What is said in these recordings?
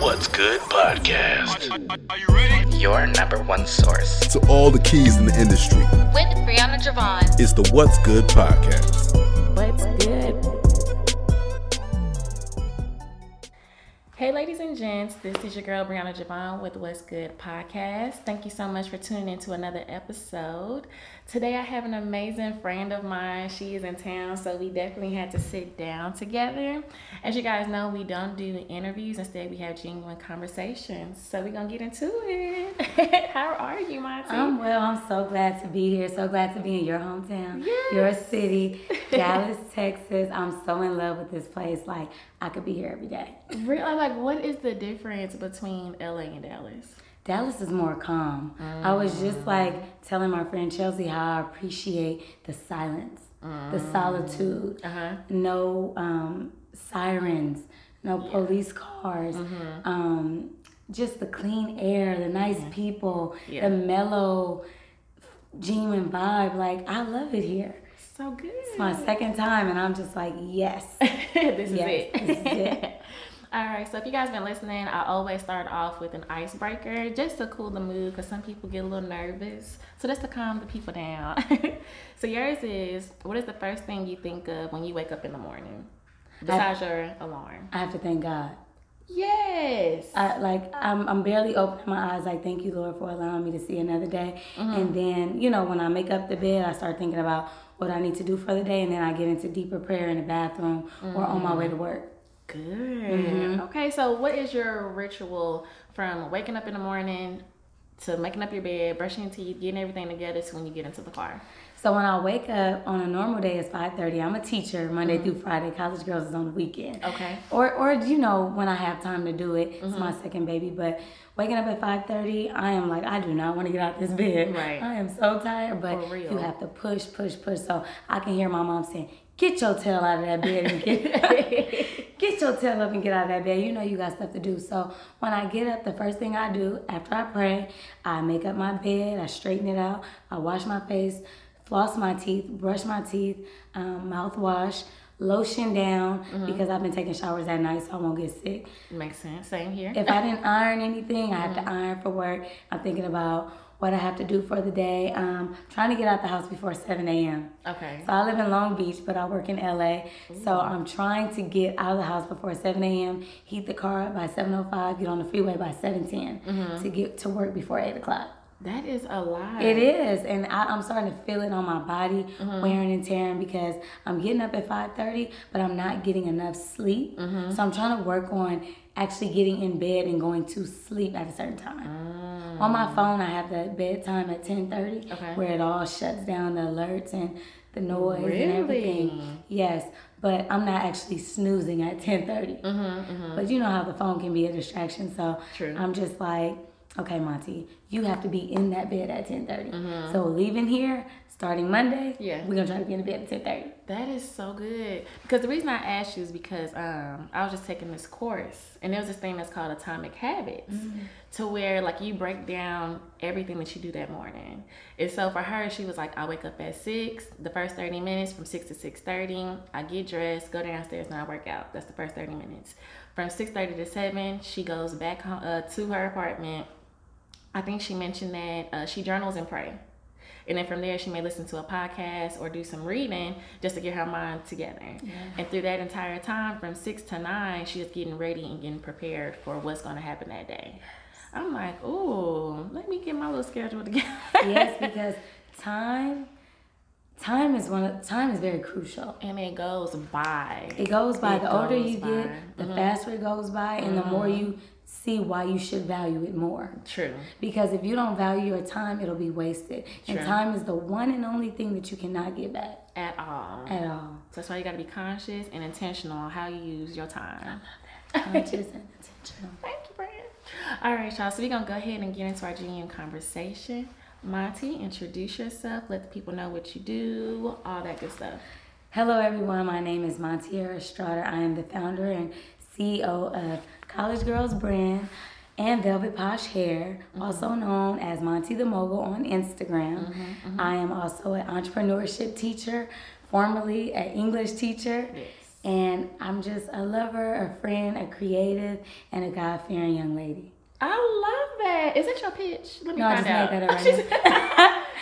What's Good podcast. Are you ready? Your number one source. To all the keys in the industry, with Brianna Javon. it's the What's Good podcast. What's good? Hey, ladies and gents, this is your girl Brianna Javon with What's Good podcast. Thank you so much for tuning in to another episode. Today, I have an amazing friend of mine. She is in town, so we definitely had to sit down together. As you guys know, we don't do interviews, instead, we have genuine conversations. So, we're gonna get into it. How are you, Monty? I'm well. I'm so glad to be here. So glad to be in your hometown, Yes. your city, Dallas, Texas. I'm so in love with this place. Like I could be here every day. really like what is the difference between LA and Dallas? Dallas is more calm. I was just like telling my friend Chelsea how I appreciate the silence, the solitude, Uh-huh. no um, sirens, no police cars, Mm-hmm. um, just the clean air, the nice people, Yeah. the mellow, genuine vibe. Like I love it here. So good. It's my second time, and I'm just like, yes. this is Yes, it. this is it. All right, so if you guys been listening, I always start off with an icebreaker just to cool the mood because some people get a little nervous. So just to calm the people down. so yours is what is the first thing you think of when you wake up in the morning besides your alarm? I have to thank God. Yes. I, like I'm, I'm barely opening my eyes. Like thank you, Lord, for allowing me to see another day. Mm-hmm. And then you know when I make up the bed, I start thinking about what I need to do for the day, and then I get into deeper prayer in the bathroom or on my mm-hmm. way to work. Good. Mm-hmm. Okay, so what is your ritual from waking up in the morning to making up your bed, brushing your teeth, getting everything together to when you get into the car? So when I wake up on a normal day, it's 5:30. I'm a teacher Monday through Friday. College Girls is on the weekend. Okay. Or, or you know, when I have time to do it, it's my second baby. But waking up at 5:30, I am like, I do not want to get out of this bed. Right. I am so tired. But For real. you have to push, push, push. So I can hear my mom saying, "Get your tail out of that bed and get get your tail up and get out of that bed. You know you got stuff to do." So when I get up, the first thing I do after I pray, I make up my bed, I straighten it out, I wash my face, floss my teeth, brush my teeth, um, mouthwash, lotion down because I've been taking showers at night so I won't get sick. Makes sense. Same here. If I didn't iron anything, I have to iron for work. I'm thinking about what I have to do for the day. Um, trying to get out the house before 7 a.m. okay. So I live in Long Beach, but I work in LA. So I'm trying to get out of the house before 7 a.m., heat the car up by 7.05, get on the freeway by 7.10 mm-hmm. to get to work before 8 o'clock. That is a lot. It is, and I, I'm starting to feel it on my body, mm-hmm. wearing and tearing because I'm getting up at 5:30, but I'm not getting enough sleep. Mm-hmm. So I'm trying to work on actually getting in bed and going to sleep at a certain time. Mm. On my phone, I have the bedtime at 10:30, Okay. where it all shuts down the alerts and the noise and everything. Yes, but I'm not actually snoozing at 10:30. Mm-hmm, mm-hmm. But you know how the phone can be a distraction, so True. I'm just like, okay, Monty, you have to be in that bed at 10:30. Mm-hmm. So leaving here, starting Monday, Yeah. we're gonna try to be in the bed at 10:30. That is so good. Because the reason I asked you is because um, I was just taking this course, and there was this thing that's called Atomic Habits, to where like you break down everything that you do that morning. And so for her, she was like, I wake up at six. The first thirty minutes from six to six thirty, I get dressed, go downstairs, and I work out. That's the first thirty minutes. From six thirty to seven, she goes back home, uh, to her apartment. I think she mentioned that uh, she journals and pray. And then from there, she may listen to a podcast or do some reading just to get her mind together. And through that entire time, from six to nine, she's getting ready and getting prepared for what's going to happen that day. I'm like, oh, let me get my little schedule together. yes, because time, time is one of time is very crucial. and it goes by. It goes by. It the older you by. Mm-hmm. get, the faster it goes by, and the more you see why you should value it more. True. Because if you don't value your time, it'll be wasted. True. And time is the one and only thing that you cannot get back At all. at all. So that's why you got to be conscious and intentional on how you use your time. Conscious and intentional. Thank you, Brad. All right, y'all. So we're gonna go ahead and get into our genuine conversation. Monty, introduce yourself. Let the people know what you do. All that good stuff. Hello, everyone. My name is Montiera Estrada. I am the founder and CEO of College Girls Brand and Velvet Posh Hair, mm-hmm. also known as Monty the Mogul on Instagram. Mm-hmm, mm-hmm. I am also an entrepreneurship teacher, formerly an English teacher, Yes. And I'm just a lover, a friend, a creative, and a God fearing young lady. I love that. Is it your pitch? Let me No, I just out. made that up right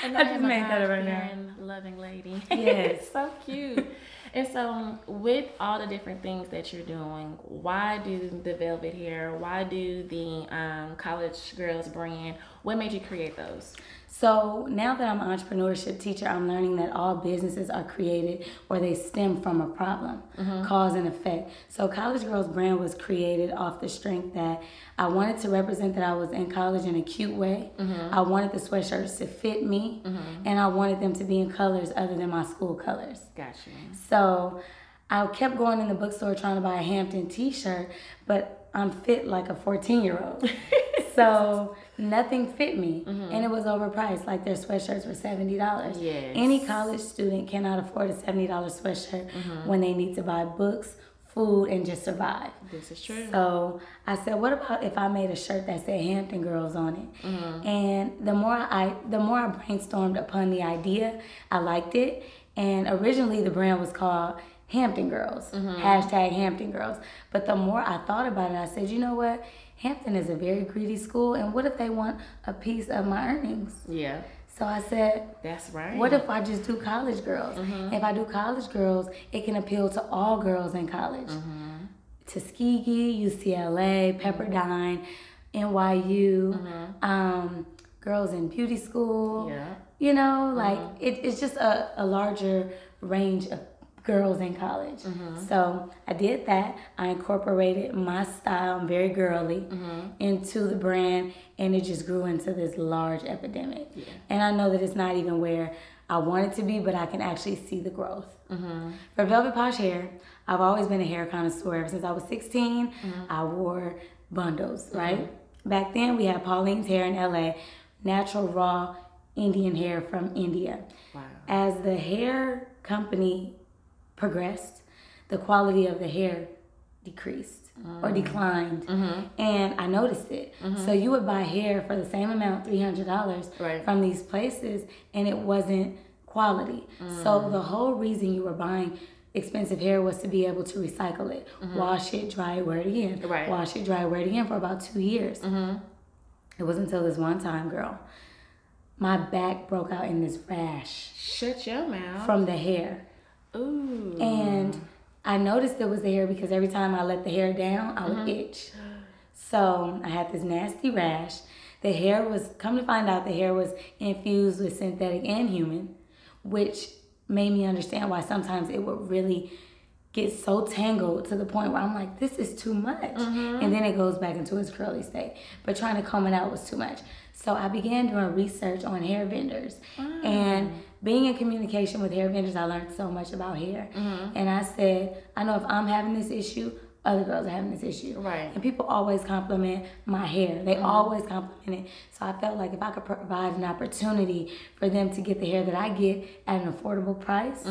now. I just made that up right now. Loving lady. Yes. so cute. And so, um, with all the different things that you're doing, why do the velvet hair? Why do the um, college girls brand? What made you create those? So now that I'm an entrepreneurship teacher, I'm learning that all businesses are created or they stem from a problem, mm-hmm. cause and effect. So College Girls brand was created off the strength that I wanted to represent that I was in college in a cute way. Mm-hmm. I wanted the sweatshirts to fit me, mm-hmm. and I wanted them to be in colors other than my school colors. Gotcha. So I kept going in the bookstore trying to buy a Hampton t-shirt, but I'm fit like a 14 year old. so nothing fit me and it was overpriced. Like their sweatshirts were $70. Yes. Any college student cannot afford a $70 sweatshirt when they need to buy books, food, and just survive. This is true. So I said, what about if I made a shirt that said Hampton Girls on it? Mm-hmm. And the more I the more I brainstormed upon the idea, I liked it. And originally the brand was called Hampton Girls, Mm-hmm. hashtag Hampton Girls. But the more I thought about it, I said, you know what? Hampton is a very greedy school, and what if they want a piece of my earnings? yeah, So I said, that's right. what if I just do college girls? Mm-hmm. If I do college girls, it can appeal to all girls in college. Mm-hmm. Tuskegee, UCLA, Pepperdine, NYU, mm-hmm. um, girls in beauty school. Yeah. You know, like it, it's just a, a larger range of girls in college. Mm-hmm. So I did that. I incorporated my style, I'm very girly, mm-hmm. into the brand, and it just grew into this large epidemic. And I know that it's not even where I want it to be, but I can actually see the growth. Mm-hmm. For Velvet Posh hair, I've always been a hair connoisseur. Ever since I was 16, I wore bundles, right? Back then, we had Pauline's hair in LA, natural raw Indian hair from India. Wow. As the hair company progressed, the quality of the hair decreased or mm. declined. Mm-hmm. And I noticed it. Mm-hmm. So you would buy hair for the same amount, $300 Right. from these places, and it wasn't quality. So mm. the whole reason you were buying expensive hair was to be able to recycle it, mm-hmm. wash it, dry it, wear it again, Right. wash it, dry it, wear it again for about two years. It wasn't until this one time, girl, my back broke out in this rash Shut your mouth. from the hair. Ooh. And I noticed it was the hair because every time I let the hair down, I would uh-huh. itch. So I had this nasty rash. The hair was, come to find out, the hair was infused with synthetic and human, which made me understand why sometimes it would really get so tangled to the point where I'm like, this is too much. Mm-hmm. And then it goes back into its curly state. But trying to comb it out was too much. So I began doing research on hair vendors. Ah. And being in communication with hair vendors, I learned so much about hair. And I said, I know if I'm having this issue, other girls are having this issue. Right. And people always compliment my hair. They always compliment it. So I felt like if I could provide an opportunity for them to get the hair that I get at an affordable price,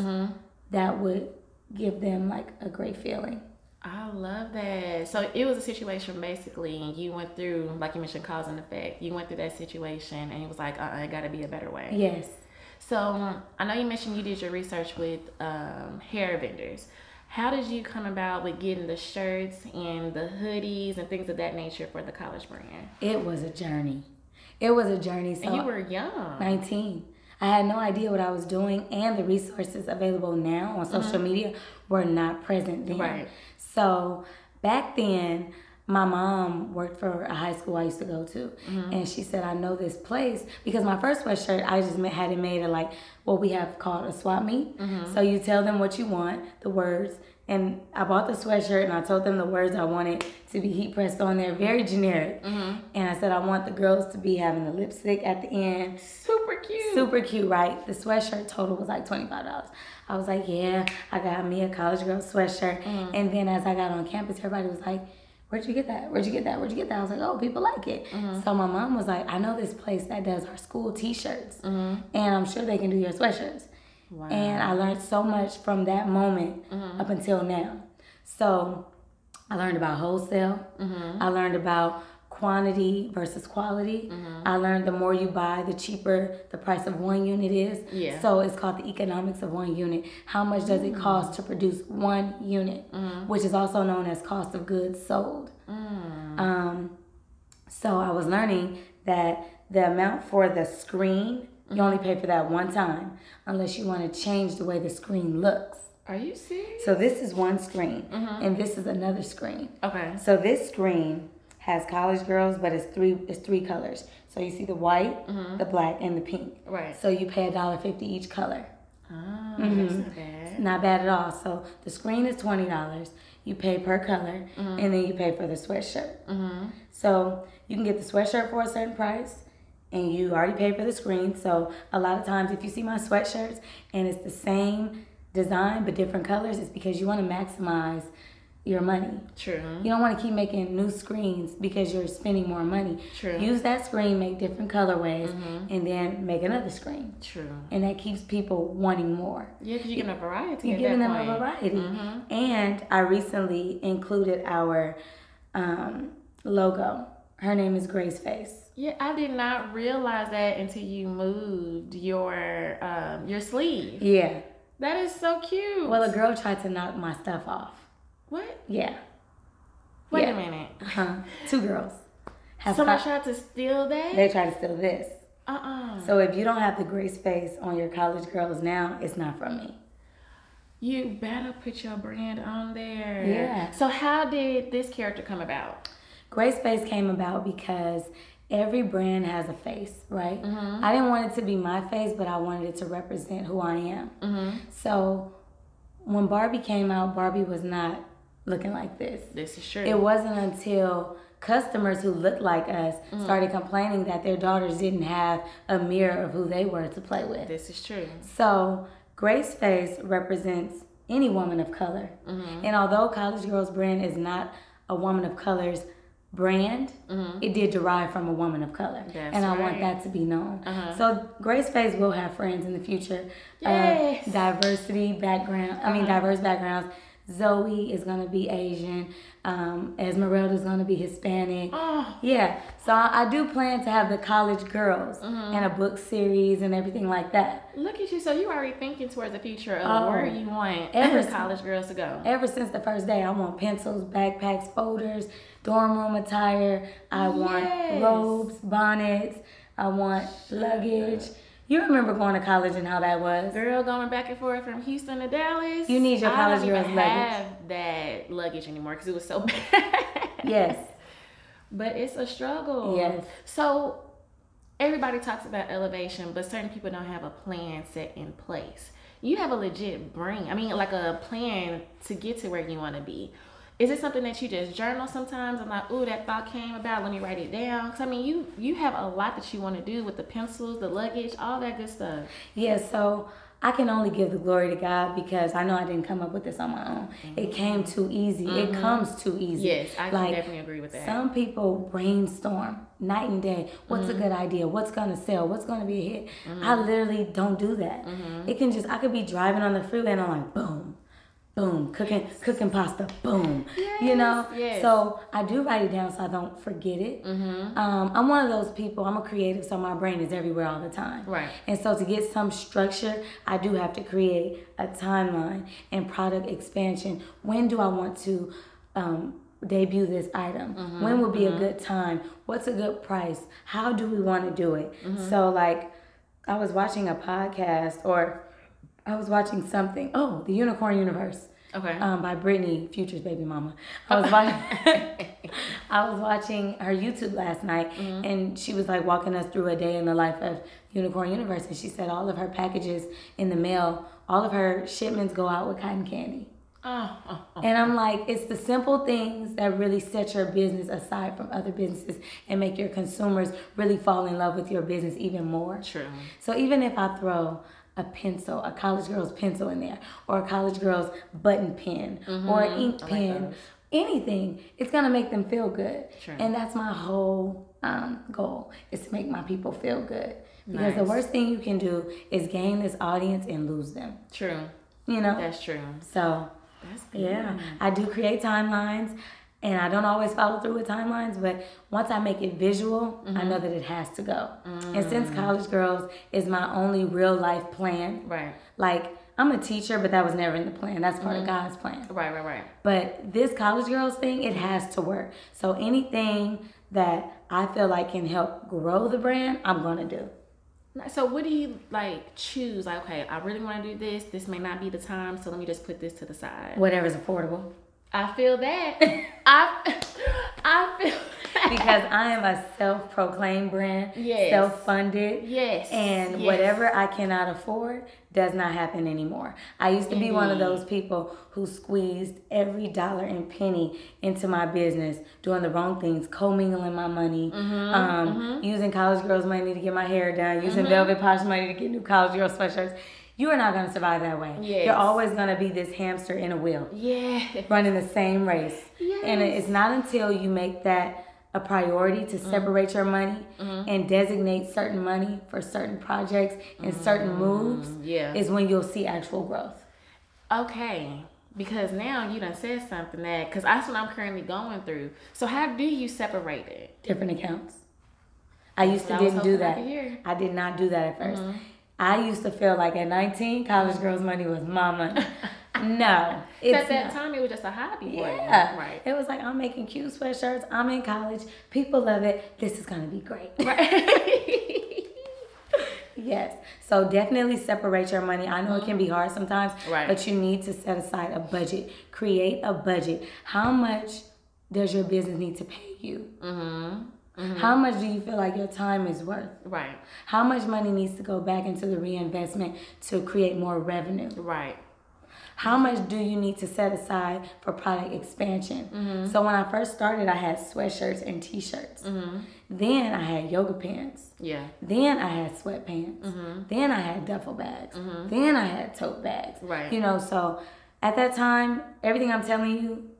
that would give them like a great feeling. I love that. So it was a situation basically, and you went through, like you mentioned, cause and effect. You went through that situation, and it was like, uh, uh it got to be a better way. Yes. So um, I know you mentioned you did your research with um, hair vendors. How did you come about with getting the shirts and the hoodies and things of that nature for the college brand? It was a journey. It was a journey. So And you were young. 19. I had no idea what I was doing, and the resources available now on social media were not present then. Right. So back then, my mom worked for a high school I used to go to, mm-hmm. and she said, "I know this place because my first sweatshirt I just had it made at like what we have called a swap meet. Mm-hmm. So you tell them what you want, the words." And I bought the sweatshirt and I told them the words I wanted to be heat pressed on there, very generic. Mm-hmm. And I said I want the girls to be having the lipstick at the end, Super cute. super cute, right? The sweatshirt total was like twenty five dollars. I was like, yeah, I got me a college girl sweatshirt. And then as I got on campus, everybody was like, where'd you get that? Where'd you get that? Where'd you get that? I was like, oh, people like it. Mm-hmm. So my mom was like, I know this place that does our school T-shirts, mm-hmm. and I'm sure they can do your sweatshirts. And I learned so much from that moment mm-hmm. up until now. So I learned about wholesale. I learned about quantity versus quality. Mm-hmm. I learned the more you buy, the cheaper the price of one unit is. Yeah. So it's called the economics of one unit. How much does Mm. it cost to produce one unit, Mm-hmm. which is also known as cost of goods sold. Mm. Um, so I was learning that the amount for the screen, you only pay for that one time, unless you want to change the way the screen looks. Are you serious? So this is one screen, Mm-hmm. and this is another screen. Okay. So this screen has college girls, but it's three it's three colors. So you see the white, the black, and the pink. Mm-hmm. Right. So you pay a dollar fifty each color. Oh, Mm-hmm. that's not bad. Not bad at all. So the screen is twenty dollars. You pay per color, Mm-hmm. and then you pay for the sweatshirt. So you can get the sweatshirt for a certain price, and you already paid for the screen. So a lot of times, if you see my sweatshirts and it's the same design but different colors, it's because you want to maximize your money. True. You don't want to keep making new screens because you're spending more money. True. Use that screen, make different colorways, and then make another screen. True. And that keeps people wanting more. Yeah, because you're giving a variety. You're giving them a point. variety. And I recently included our um, logo. Her name is Grace Face. Yeah, I did not realize that until you moved your um, your sleeve. Yeah. That is so cute. Well, a girl tried to knock my stuff off. What? Yeah. Wait Yeah. a minute. Uh-huh. Two girls. Have Someone co- tried to steal that? they tried to steal this. uh uh So if you don't have the Grace Face on your college girls now, it's not from me. You better put your brand on there. Yeah. So how did this character come about? Grace Face came about because every brand has a face, right? I didn't want it to be my face, but I wanted it to represent who I am. So when Barbie came out, Barbie was not looking like this. This is true. It wasn't until customers who looked like us started complaining that their daughters didn't have a mirror of who they were to play with. this is true. So, Grace Face represents any woman of color. Mm-hmm. And although College Girls brand is not a woman of color's brand, it did derive from a woman of color. Mm-hmm. That's and I want right. Uh-huh. that to be known. So, Grace Face will have friends in the future Yes. Uh-huh. of diversity background, I mean, diverse backgrounds. Zoe is gonna be Asian. Um, Esmeralda is gonna be Hispanic. Oh, Yeah, so I, I do plan to have the college girls Mm-hmm. and a book series and everything like that. look at you. So you already thinking towards the future of Oh. where you want Ever college girls to go. Ever since the first day, I want pencils, backpacks, folders, dorm room attire. I Yes. want robes, bonnets. I want luggage. You remember going to college and how that was? Girl going back and forth from Houston to Dallas. You need your I college don't even girls luggage. have that luggage anymore because it was so bad. Yes. But it's a struggle. Yes. So everybody talks about elevation, but certain people don't have a plan set in place. You have a legit brain. I mean, like a plan to get to where you want to be. Is it something that you just journal sometimes I'm like, ooh, that thought came about. Let me write it down. Cause I mean, you you have a lot that you want to do with the pencils, the luggage, all that good stuff. Yeah, so I can only give the glory to God because I know I didn't come up with this on my own. It came too easy. It comes too easy. Yes, I can definitely agree with that. Some people brainstorm night and day. What's Mm-hmm. a good idea? What's gonna sell? What's gonna be a hit? I literally don't do that. Mm-hmm. It can just I could be driving on the freeway and I'm like boom, boom, cooking cooking pasta, boom. you know. yes. So I do write it down so I don't forget it. Mm-hmm. Um, I'm one of those people. I'm a creative, so my brain is everywhere all the time. Right. And so to get some structure, I do have to create a timeline and product expansion. When do I want to um, debut this item? Mm-hmm, When would be a good time? What's a good price? How do we want to do it? Mm-hmm. So like, I was watching a podcast or I was watching something. Oh, the Unicorn Universe Okay. um, by Brittany Future's baby mama. I was watching. I was watching her YouTube last night, Mm-hmm. and she was like walking us through a day in the life of Unicorn Universe, and she said all of her packages in the mail, all of her shipments go out with cotton candy. oh, oh, oh. And I'm like, it's the simple things that really set your business aside from other businesses and make your consumers really fall in love with your business even more. True. So even if I throw a pencil, a college girl's pencil in there, or a college girl's button pen, or an ink pen, anything, it's gonna make them feel good. Sure. And that's my whole um, goal is to make my people feel good. Because the worst thing you can do is gain this audience and lose them. True. You know? That's true. so That's good. yeah, I do create timelines. And I don't always follow through with timelines, but once I make it visual, Mm-hmm. I know that it has to go. And Mm. since College Girls is my only real life plan, Right. like I'm a teacher, but that was never in the plan. That's part Mm-hmm. of God's plan. Right, right, right. But this College Girls thing, it has to work. So anything that I feel like can help grow the brand, I'm gonna do. So what do you like choose? Like, okay, I really want to do this. This may not be the time, so let me just put this to the side. Whatever's affordable. I feel that. I I feel that. because I am a self-proclaimed brand, Yes. self-funded, Yes, and yes. whatever I cannot afford does not happen anymore. I used to be one of those people who squeezed every dollar and penny into my business, doing the wrong things, commingling my money, Mm-hmm, um, using college girls' money to get my hair done, using Mm-hmm. Velvet Posh money to get new college girl sweatshirts. You are not going to survive that way. Yes. You're always going to be this hamster in a wheel yeah. running the same race. And it's not until you make that a priority to mm. separate your money mm-hmm. and designate certain money for certain projects and certain mm, moves yeah. is when you'll see actual growth. Okay. Because now you done said something that, because that's what I'm currently going through. So how do you separate it? Different accounts. I used to I didn't do that. I did not do that at 1st I used to feel like at 19, college girls' money was money. no, it's at that not. time, it was just a hobby. Yeah, Right. It was like I'm making cute sweatshirts. I'm in college. People love it. This is gonna be great. Yes. So definitely separate your money. I know it can be hard sometimes, Right. but you need to set aside a budget. Create a budget. How much does your business need to pay you? Mm-hmm. How much do you feel like your time is worth? right. How much money needs to go back into the reinvestment to create more revenue? Right. How much do you need to set aside for product expansion? Mm-hmm. So when I first started, I had sweatshirts and t-shirts. Mm-hmm. Then I had yoga pants. Yeah. Then I had sweatpants. Mm-hmm. Then I had duffel bags. Then I had tote bags. Right. You know, so at that time, everything I'm telling you,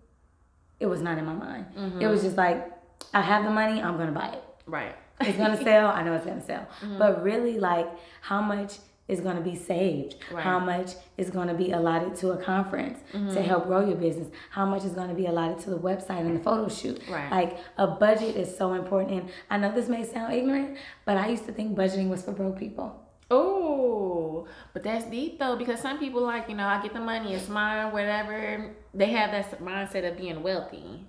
it was not in my mind. Mm-hmm. It was just like, I have the money, I'm gonna buy it. Right. It's gonna sell, I know it's gonna sell. Mm-hmm. But really, like, how much is gonna be saved? Right. How much is gonna be allotted to a conference Mm-hmm. to help grow your business? How much is gonna be allotted to the website and the photo shoot? Right. Like, a budget is so important. And I know this may sound ignorant, but I used to think budgeting was for broke people. Oh, but that's deep though because some people like you know I get the money, it's mine, whatever. They have that mindset of being wealthy.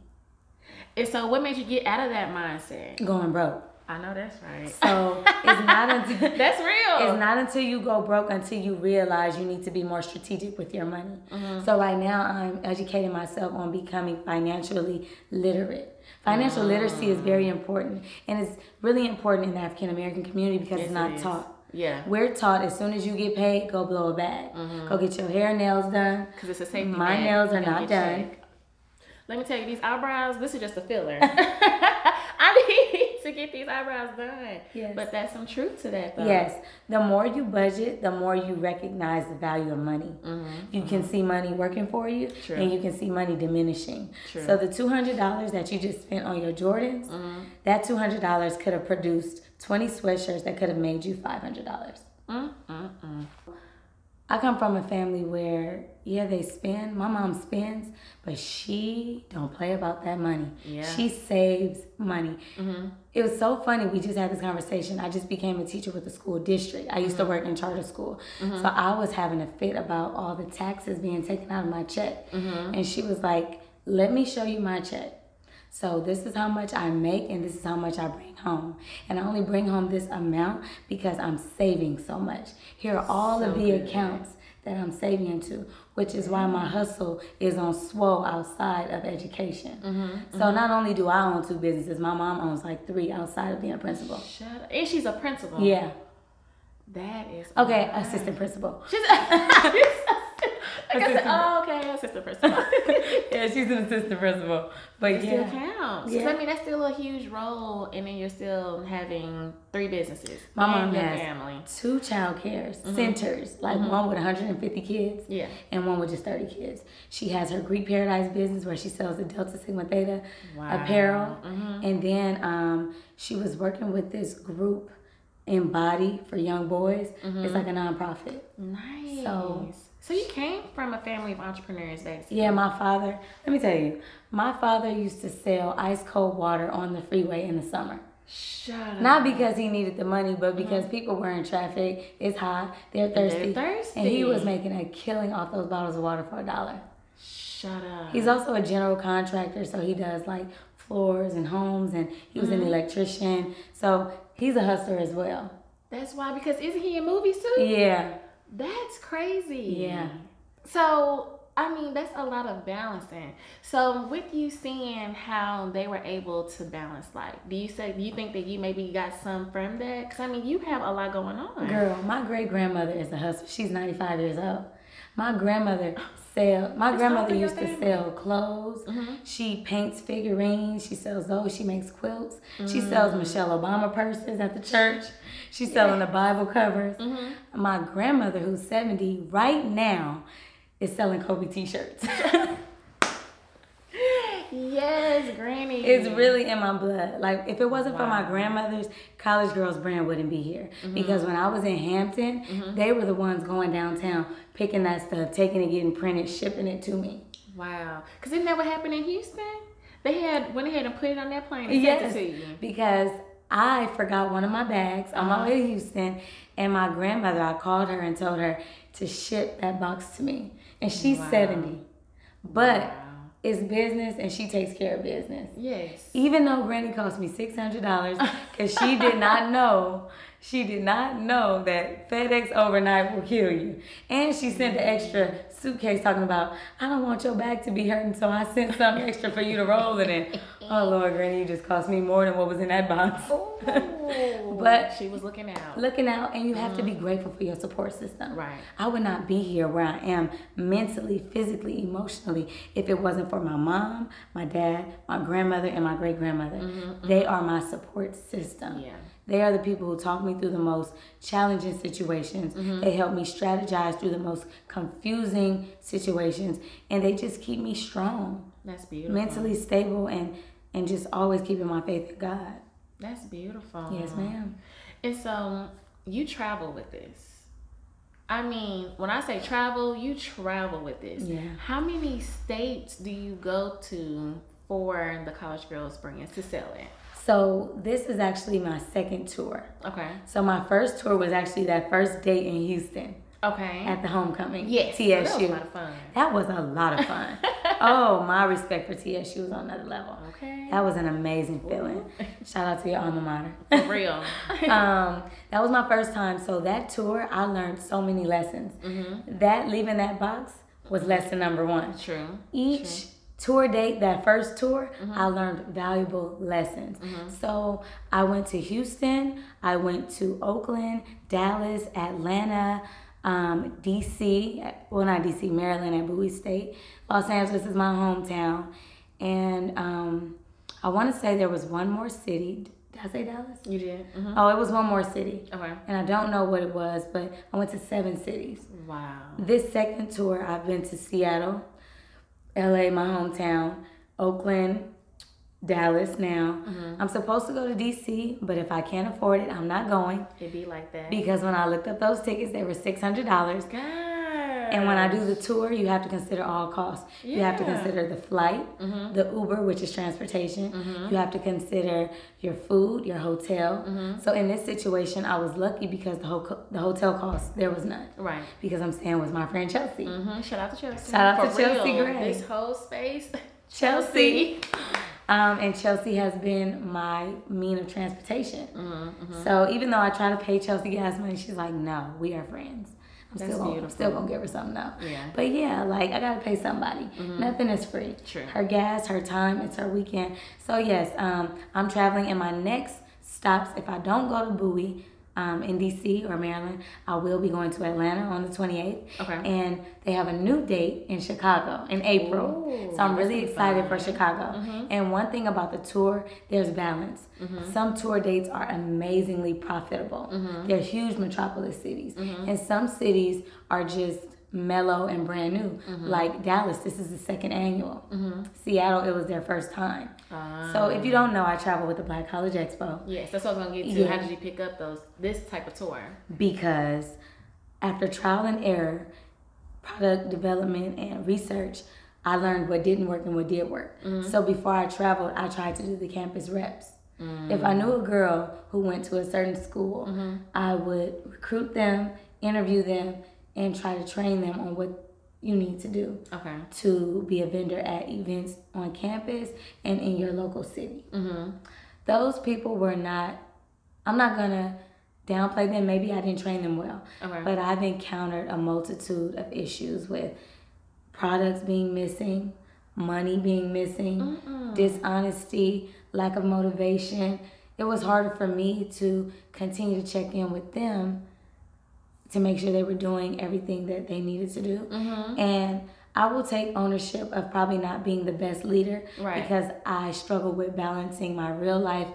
And so, what made you get out of that mindset? Going broke. I know that's right. So it's not until That's real. It's not until you go broke until you realize you need to be more strategic with your money. Mm-hmm. So right now I'm educating myself on becoming financially literate. Financial literacy is very mm. important and it's really important in the African American community because Yes, it's not is. taught. Yeah, We're taught as soon as you get paid, go blow a bag. Mm-hmm. Go get your hair and nails done. because it's a safety. My net. nails are not done. checked. Let me tell you, these eyebrows. This is just a filler. I need to get these eyebrows done. Yes. But that's some truth to that, though. Yes, the more you budget, the more you recognize the value of money. You can see money working for you, Mm-hmm. True. and you can see money diminishing. True. So the two hundred dollars that you just spent on your Jordans, Mm-hmm. that two hundred dollars could have produced twenty sweatshirts that could have made you five hundred dollars. Mm, I come from a family where yeah they spend. My mom spends, but she don't play about that money. Yeah. She saves money. Mm-hmm. It was so funny. We just had this conversation. I just became a teacher with the school district. I used to mm-hmm. work in charter school, mm-hmm. so I was having a fit about all the taxes being taken out of my check, and she was like, "Let me show you my check." So this is how much I make and this is how much I bring home. And I only bring home this amount because I'm saving so much. Here are all of the accounts that I'm saving into, which is why my hustle is on swole outside of education. Mm-hmm, so mm-hmm. not only do I own two businesses, my mom owns like three outside of being a principal. Shut up. And she's a principal. Yeah. That is Okay, assistant principal. She's like I said, oh, okay, assistant principal. yeah, she's an assistant principal. But Still yeah. counts. 'Cause, Yeah. I mean, that's still a huge role, and then you're still having three businesses. My mom has family. two child care mm-hmm. centers, like mm-hmm. one with 150 kids Yeah. and one with just 30 kids. She has her Greek Paradise business where she sells the Delta Sigma Theta apparel. Mm-hmm. And then um, she was working with this group, Embody for young boys. It's like a nonprofit. Nice. So So you came from a family of entrepreneurs, basically. Yeah, my father, let me tell you, my father used to sell ice cold water on the freeway in the summer. Shut up. Not because he needed the money, but mm-hmm. because people were in traffic. It's hot. They're thirsty. They're thirsty. And he was making a killing off those bottles of water for a dollar. Shut up. He's also a general contractor, so he does like floors and homes, and he was an mm-hmm. electrician. So he's a hustler as well. That's why, because isn't he in movies too? Yeah. That's crazy. Yeah. So, I mean, that's a lot of balancing. So, with you seeing how they were able to balance life, do you say, do you think that you maybe got some from that? Because, I mean, you have a lot going on. Girl, my great grandmother is a hustler. She's 95 years old. My grandmother sell. My grandmother used to sell clothes. Mm-hmm. She paints figurines. She sells those. She makes quilts. She mm. sells Michelle Obama purses at the church. She's selling the Bible covers. My grandmother, who's 70 right now, is selling Kobe t-shirts. Yes, Granny. It's really in my blood. Like if it wasn't for my grandmother's, College Girls brand wouldn't be here. Mm-hmm. Because when I was in Hampton, they were the ones going downtown, picking that stuff, taking it, getting printed, shipping it to me. Wow. Because isn't that what happened in Houston? They had, went ahead and put it on that plane and Yes, sent it to you. because I forgot one of my bags on Uh-huh. my way to Houston, and my grandmother, I called her and told her to ship that box to me, and she's Wow. seventy, but Wow. it's business, and she takes care of business. Yes. Even though Granny cost me six hundred dollars, because she did not know, she did not know that FedEx overnight will kill you, and she sent an extra suitcase talking about, I don't want your back to be hurting, so I sent something extra for you to roll it in. Oh Lord, Granny, you just cost me more than what was in that box. Oh, but she was looking out. looking out, and you have to be mm-hmm. grateful for your support system. Right. I would not be here where I am mentally, physically, emotionally if it wasn't for my mom, my dad, my grandmother, and my great grandmother. Mm-hmm, they mm-hmm. are my support system. Yeah. They are the people who talk me through the most challenging situations. They help me strategize through the most confusing situations, and they just keep me strong, That's beautiful. mentally stable, and and just always keeping my faith in God. That's beautiful. Yes, ma'am. And so you travel with this. I mean, when I say travel, you travel with this. Yeah. How many states do you go to for the College Girls Brands to sell it? So this is actually my second tour. Okay. So my first tour was actually that first date in Houston Okay. at the homecoming. yes. TSU. That was a lot of fun. That was a lot of fun. oh, my respect for TSU was on another level. Okay. That was an amazing feeling. Shout out to your alma mater. For real. um, that was my first time. So that tour, I learned so many lessons. Mm-hmm. That leaving that box was lesson number one. True. Each tour date, that first tour, Mm-hmm. I learned valuable lessons. So I went to Houston, I went to Oakland, Dallas, Atlanta, um, DC, well, not DC, Maryland at Bowie State. Los Angeles is my hometown. And um, I want to say there was one more city. Did I say Dallas? You did. hmm Oh, it was one more city. Okay. And I don't know what it was, but I went to seven cities. Wow. This second tour, I've been to Seattle, LA, my hometown, Oakland, Dallas now. Mm-hmm. I'm supposed to go to DC, but if I can't afford it, I'm not going It'd be like that. because when I looked up those tickets, they were $600. God. And when I do the tour, you have to consider all costs. Yeah. You have to consider the flight, the Uber, which is transportation. You have to consider your food, your hotel. So in this situation, I was lucky because the whole the hotel cost there was none. Right. Because I'm staying with my friend Chelsea. hmm Shout out to Chelsea. Shout out For to Chelsea real. Gray. This whole space. Chelsea. Um, and Chelsea has been my mean of transportation. Mm-hmm, So even though I try to pay Chelsea gas money, she's like, "No, we are friends." I'm That's still gonna, I'm still gonna give her something though. Yeah. Mm-hmm. But yeah, like I gotta pay somebody. Nothing is free. True. Her gas, her time, it's her weekend. So yes, um, I'm traveling, and my next stops, if I don't go to Bowie. Um, in DC or Maryland, I will be going to Atlanta on the 28th. Okay. And they have a new date in Chicago in April. Ooh, so I'm really excited fun. for Chicago. Mm-hmm. And one thing about the tour, there's balance. Mm-hmm. Some tour dates are amazingly profitable. Mm-hmm. They're huge metropolis cities. And some cities are just mellow and brand new. Mm-hmm. Like Dallas, this is the second annual. Mm-hmm. Seattle, it was their first time. So if you ah. don't know, I travel with the Black College Expo Yes, that's what I was gonna get to. Yeah. How did you pick up those this type of tour? because after trial and error, product development and research, I learned what didn't work and what did work. Mm-hmm. So before I traveled, I tried to do the campus reps. If I mm. knew a girl who went to a certain school, I would recruit them, interview them, and try to train them on what you need to do Okay. to be a vendor at events on campus and in your local city. Mm-hmm. Those people were not, I'm not gonna downplay them. Maybe I didn't train them well, Okay. but I've encountered a multitude of issues with products being missing, money being missing, dishonesty, lack of motivation. It was harder for me to continue to check in with them to make sure they were doing everything that they needed to do. Mm-hmm. And I will take ownership of probably not being the best leader Right. because I struggle with balancing my real life,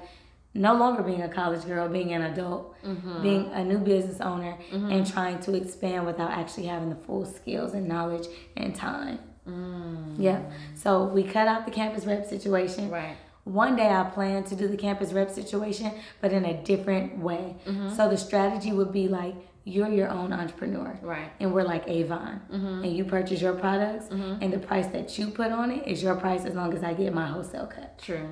no longer being a college girl, being an adult, mm-hmm. being a new business owner, mm-hmm. and trying to expand without actually having the full skills and knowledge and time. Mm. Yeah. So we cut out the campus rep situation. Right. One day I plan to do the campus rep situation, but in a different way. Mm-hmm. So the strategy would be like you're your own entrepreneur. Right. And we're like Avon. Mm-hmm. And you purchase your products, mm-hmm. and the price that you put on it is your price as long as I get my wholesale cut. True.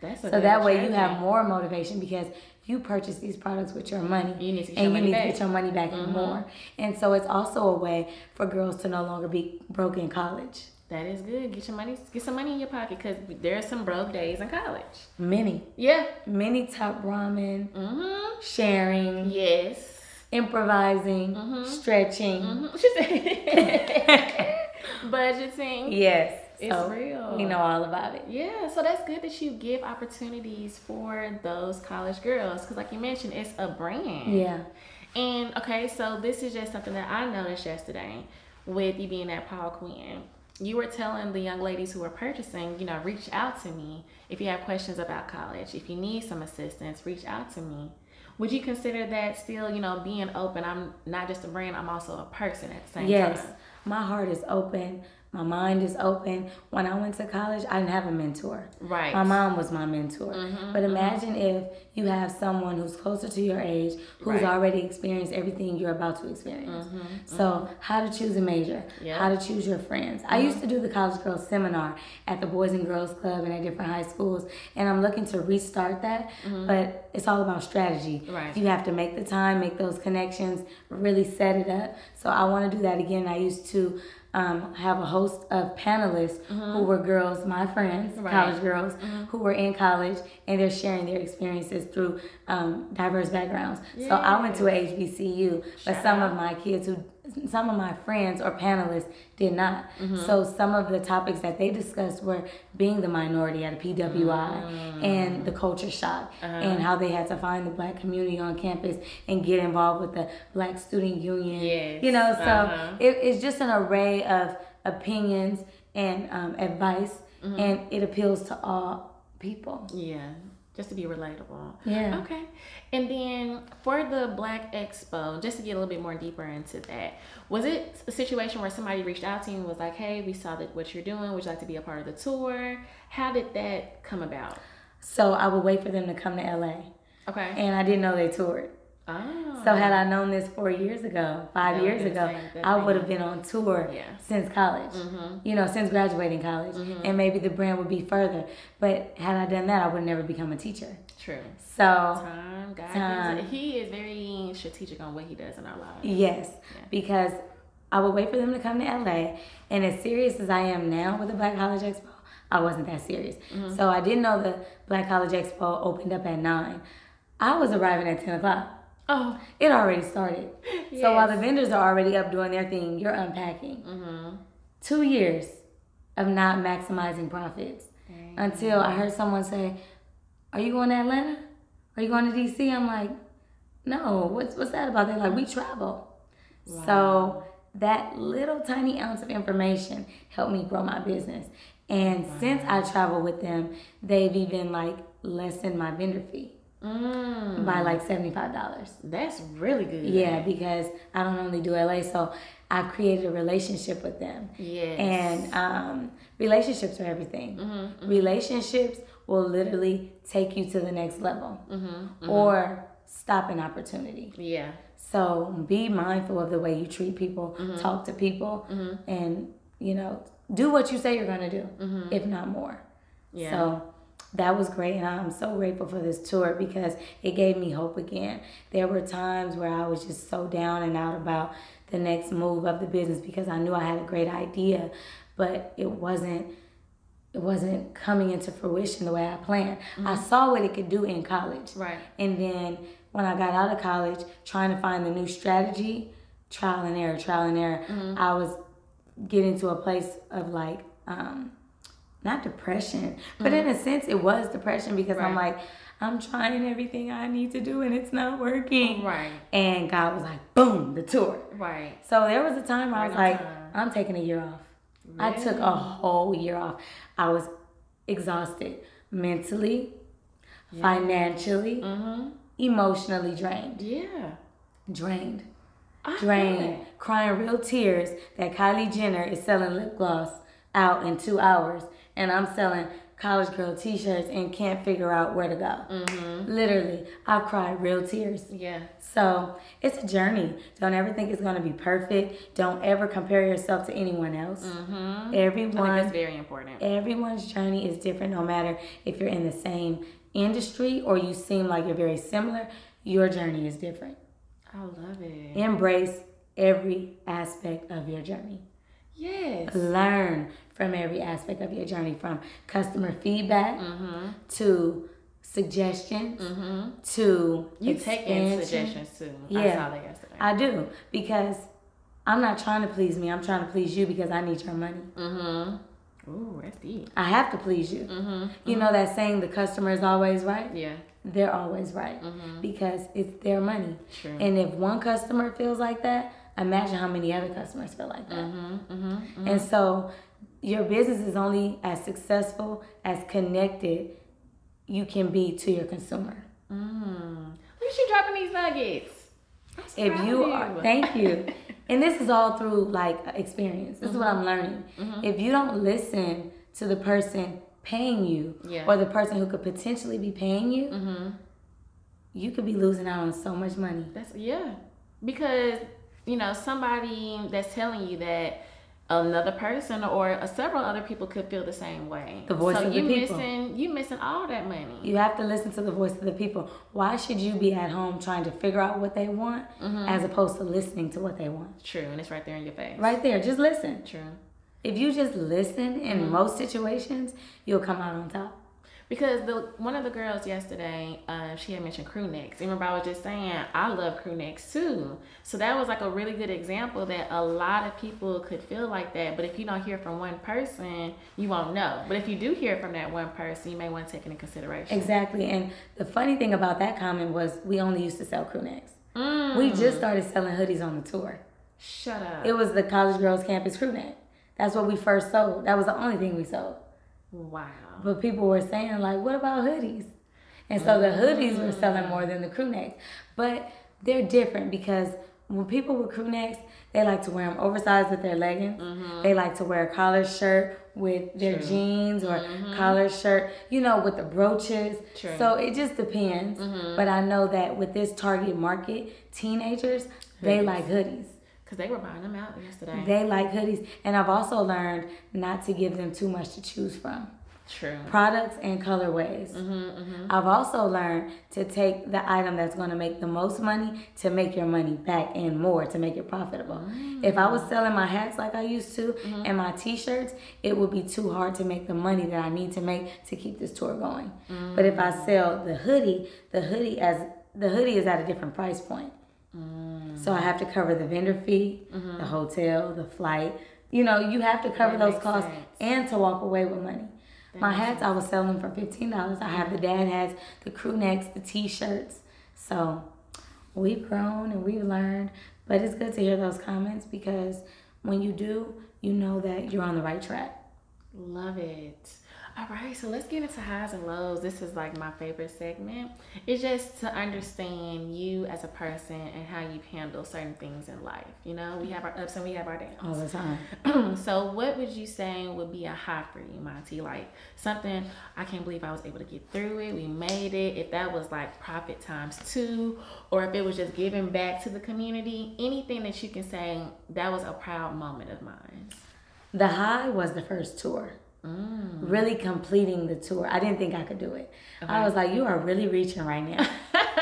That's So that way you have more motivation because you purchase these products with your money. You need to get and you need back. to get your money back and more. And so it's also a way for girls to no longer be broke in college. That is good. Get your money. Get some money in your pocket because there are some broke days in college. Many, Yeah. many top ramen, Mhm. sharing, Yes. improvising, Mm-hmm. stretching. Said budgeting. Yes. It's so real. We know all about it. Yeah, so that's good that you give opportunities for those college girls because, like you mentioned, it's a brand. Yeah. And okay, so this is just something that I noticed yesterday with you being at Paul Quinn. You were telling the young ladies who were purchasing, you know, reach out to me if you have questions about college. If you need some assistance, reach out to me. Would you consider that still, you know, being open? I'm not just a brand, I'm also a person at the same Yes. time. My heart is open. My mind is open. When I went to college, I didn't have a mentor. Right. My mom was my mentor. Mm-hmm, but imagine if you have someone who's closer to your age, who's Right. Mm-hmm, already experienced everything you're about to experience. So, how to choose a major, Yeah. how to choose your friends. I used to do the College Girls Seminar at the Boys and Girls Club and at different high schools, and I'm looking to restart that. But it's all about strategy. Mm-hmm. Right. You have to make the time, make those connections, really set it up. So, I want to do that again. I used to. Um, have a host of panelists who were girls, my friends, Mm-hmm. Right. college girls who were in college and they're sharing their experiences through um, diverse backgrounds. So I went to a HBCU, but some out. of my kids who, some of my friends or panelists did not. Mm-hmm. So some of the topics that they discussed were being the minority at a PWI Mm. and the culture shock Uh-huh. and how they had to find the black community on campus and get involved with the Black Student Union. Yes. You know, so Uh-huh. it, it's just an array of opinions and um, advice, Mm-hmm. and it appeals to all people. Yeah, just to be relatable. Yeah. Okay. And then for the Black Expo, just to get a little bit more deeper into that, was it a situation where somebody reached out to you and was like, "Hey, we saw that what you're doing. Would you like to be a part of the tour?" How did that come about? So I would wait for them to come to LA, Okay. and I didn't know they toured. Oh. So had I known this four years ago, five That years ago, been the same- I would have been on tour Yeah. since college. You know, since graduating college, and maybe the brand would be further. But had I done that, I would never become a teacher. True. So Time, God, Time. he is very strategic on what he does in our lives. yes, because I would wait for them to come to LA, and as serious as I am now with the Black College Expo, I wasn't that serious. Mm-hmm. So I didn't know the Black College Expo opened up at nine. I was arriving at ten o'clock. Oh. It already started. So while the vendors are already up doing their thing, you're unpacking. Mm-hmm. Two years of not maximizing profits until I heard someone say, "Are you going to Atlanta? Are you going to DC?" I'm like, "No. What's what's that about?" They're like, "We travel." So that little tiny ounce of information helped me grow my business. And since I travel with them, they've even like lessened my vendor fee Mm, by like seventy five dollars. that's really good. Yeah, because I don't only do LA, so I've created a relationship with them. Yeah. And um, relationships are everything. Relationships will literally take you to the next level or stop an opportunity. Yeah. So be mindful of the way you treat people, Mm-hmm. talk to people, and you know, do what you say you're gonna do, if not more. Mm-hmm. Yeah. So that was great, and I'm so grateful for this tour because it gave me hope again. There were times where I was just so down and out about the next move of the business because I knew I had a great idea, but it wasn't it wasn't coming into fruition the way I planned. I saw what it could do in college. Right. And then when I got out of college, trying to find the new strategy, trial and error, trial and error, I was getting to a place of like, um, not depression, but mm-hmm. in a sense, it was depression because I'm like, I'm trying everything I need to do and it's not working. Right. And God was like, boom, the tour. Right. So there was a time where I was Right like, time. I'm taking a year off. I took a whole year off. I was exhausted mentally, financially, mm-hmm. emotionally drained. Yeah. Drained. I Drained. Crying real tears that Kylie Jenner is selling lip gloss out in two hours and I'm selling college girl t shirts and can't figure out where to go. Mm-hmm. Literally, I've cried real tears. Yeah. So it's a journey. Don't ever think it's going to be perfect. Don't ever compare yourself to anyone else. Mm-hmm. Think Everyone, that's very important. everyone's journey is different. No matter if you're in the same industry or you seem like you're very similar, your journey is different. I love it. Embrace every aspect of your journey. Yes. Learn from every aspect of your journey, from customer feedback mm-hmm. to suggestions mm-hmm. to You take in suggestions too. I Yeah. saw that yesterday. I do because I'm not trying to please me. I'm trying to please you because I need your money. Mm-hmm. Ooh, that's deep. I have to please you. You know that saying, the customer is always right? Yeah. They're always right because it's their money. True. And if one customer feels like that, imagine how many other customers feel like that. Mm-hmm, mm-hmm, mm-hmm. And so your business is only as successful as connected you can be to your consumer. Mm. Look at you dropping these nuggets. If you are thank you. And this is all through like experience. This is what i'm learning. if you don't listen to the person paying you Yeah. or the person who could potentially be paying you you could be losing out on so much money. That's yeah, because you know somebody that's telling you that another person or several other people could feel the same way. The voice so of the people. So you people. missing you missing all that money. you have to listen to the voice of the people why should you be at home trying to figure out what they want mm-hmm. as opposed to listening to what they want True, and it's right there in your face. right there just listen True. if you just listen in mm-hmm. most situations you'll come out on top Because the one of the girls yesterday, uh, she had mentioned crew necks. Remember, I was just saying I love crew necks too. So that was like a really good example that a lot of people could feel like that. But if you don't hear from one person, you won't know. But if you do hear from that one person, you may want to take it into consideration. Exactly. And the funny thing about that comment was we only used to sell crew necks. We just started selling hoodies on the tour. Shut up. It was the College Girls Campus crew neck. That's what we first sold. That was the only thing we sold. Wow. But people were saying, like, what about hoodies? And so the oh. hoodies were selling more than the crew necks. But they're different because when people with crew necks, they like to wear them oversized with their leggings. Mm-hmm. They like to wear a collar shirt with their jeans or mm-hmm. collar shirt, you know, with the brooches. True. So it just depends. Mm-hmm. But I know that with this target market, teenagers, they like hoodies. Because they were buying them out yesterday. They like hoodies. And I've also learned not to give them too much to choose from True. products and colorways. Mm-hmm, I've also learned to take the item that's going to make the most money to make your money back and more to make it profitable. If I was selling my hats like I used to Mm-hmm. and my t-shirts, it would be too hard to make the money that I need to make to keep this tour going. But if Mm. I sell the hoodie, the hoodie as the hoodie is at a different price point. So I have to cover the vendor fee, the hotel, the flight. You know, you have to cover Mm-hmm. That those costs sense. and to walk away with money. My hats, I was selling for fifteen dollars. I have the dad hats, the crew necks, the t-shirts. So we've grown and we've learned, but it's good to hear those comments because when you do, you know that you're on the right track. Love it. All right, so let's get into highs and lows. This is like my favorite segment. It's just to understand you as a person and how you handle certain things in life. You know, we have our ups and we have our downs. All the time. so, what would you say would be a high for you, Monty? Like something I can't believe I was able to get through it. We made it. If that was like profit times two, or if it was just giving back to the community, anything that you can say that was a proud moment of mine. The high was the first tour. Mm. Really completing the tour. I didn't think I could do it. Okay. I was like, you are really reaching right now.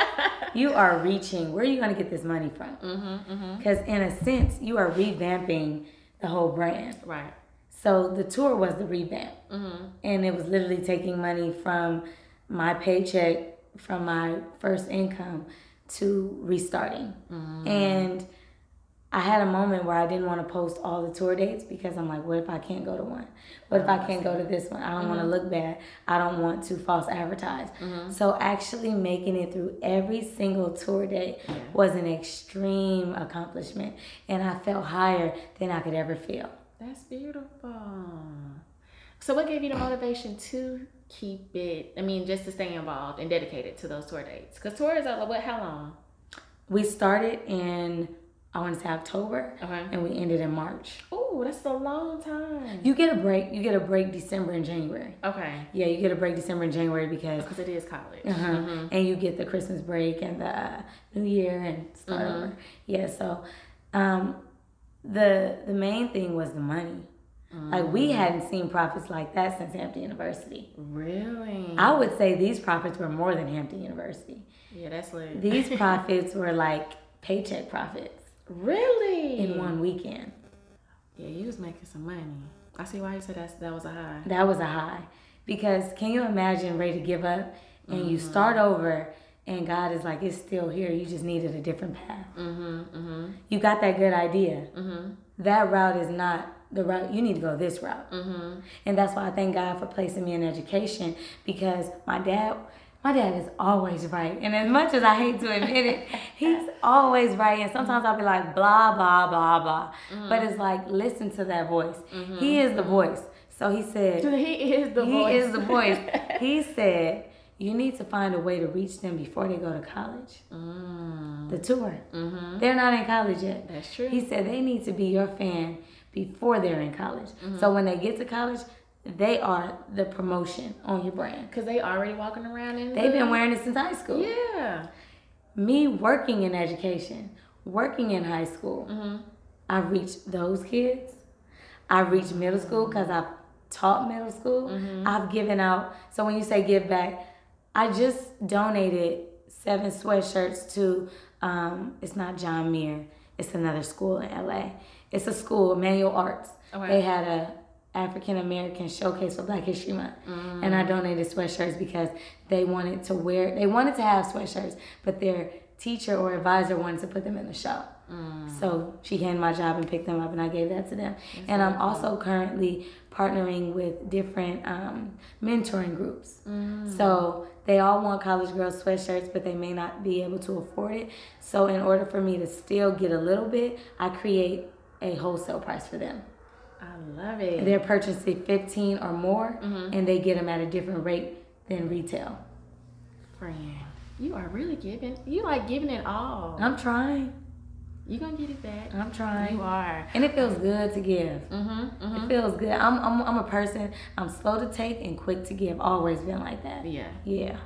you are reaching. Where are you going to get this money from? Because mm-hmm, mm-hmm. in a sense, you are revamping the whole brand. Right. So the tour was the revamp. Mm-hmm. And it was literally taking money from my paycheck, from my first income to restarting. Mm. And I had a moment where I didn't want to post all the tour dates because I'm like, what if I can't go to one? What if I can't go to this one? I don't mm-hmm. want to look bad. I don't want to false advertise. Mm-hmm. So actually making it through every single tour date yeah. was an extreme accomplishment, and I felt higher than I could ever feel. That's beautiful. So what gave you the motivation to keep it? I mean, just to stay involved and dedicated to those tour dates? Because tours are what? How long? We started in I want to say October, okay. and we ended in March. Oh, that's a long time. You get a break. You get a break December and January. Okay. Yeah, you get a break December and January because because it is college. Uh-huh. Mm-hmm. And you get the Christmas break and the uh, New Year and start mm-hmm. over. Yeah. So, um, the the main thing was the money. Mm-hmm. Like we mm. hadn't seen profits like that since Hampton University. Really? I would say these profits were more than Hampton University. Yeah, that's like these profits were like paycheck profits. Really? In one weekend. Yeah, you was making some money. I see why you said that that was a high. That was a high. Because can you imagine ready to give up and mm-hmm. you start over and God is like, it's still here. You just needed a different path. Mm-hmm, mm-hmm. You got that good idea. Mm-hmm. That route is not the route. You need to go this route. Mm-hmm. And that's why I thank God for placing me in education because my dad my dad is always right. And as much as I hate to admit it, he's always right. And sometimes I'll be like, blah, blah, blah, blah. Mm-hmm. But it's like, listen to that voice. Mm-hmm. He is the voice. So he said, He is the he voice. He is the voice. he said, you need to find a way to reach them before they go to college. Mm. The tour. Mm-hmm. They're not in college yet. That's true. He said they need to be your fan before they're in college. Mm-hmm. So when they get to college, they are the promotion on your brand. Cause they already walking around in. They've the... been wearing it since high school. Yeah. Me working in education, working in high school, mm-hmm. I've reached those kids. I've reached middle school because I've taught middle school. Mm-hmm. I've given out. So when you say give back, I just donated seven sweatshirts to. Um, it's not John Muir. It's another school in LA. It's a school, Manual Arts. Okay. They had a African American Showcase for Black History Month, mm. and I donated sweatshirts because they wanted to wear. They wanted to have sweatshirts, but their teacher or advisor wanted to put them in the show. Mm. So she handed my job and picked them up, and I gave that to them. That's and I'm also currently partnering with different um, mentoring groups. Mm. So they all want college girls sweatshirts, but they may not be able to afford it. So in order for me to still get a little bit, I create a wholesale price for them. I love it. They're purchasing 15 or more, mm-hmm. and they get them at a different rate than retail. Friend, you are really giving. You like giving it all. I'm trying. You're gonna get it back. I'm trying. You are, and it feels good to give. Mm-hmm, mm-hmm. It feels good. I'm, I'm I'm a person. I'm slow to take and quick to give. Always been like that. Yeah. Yeah.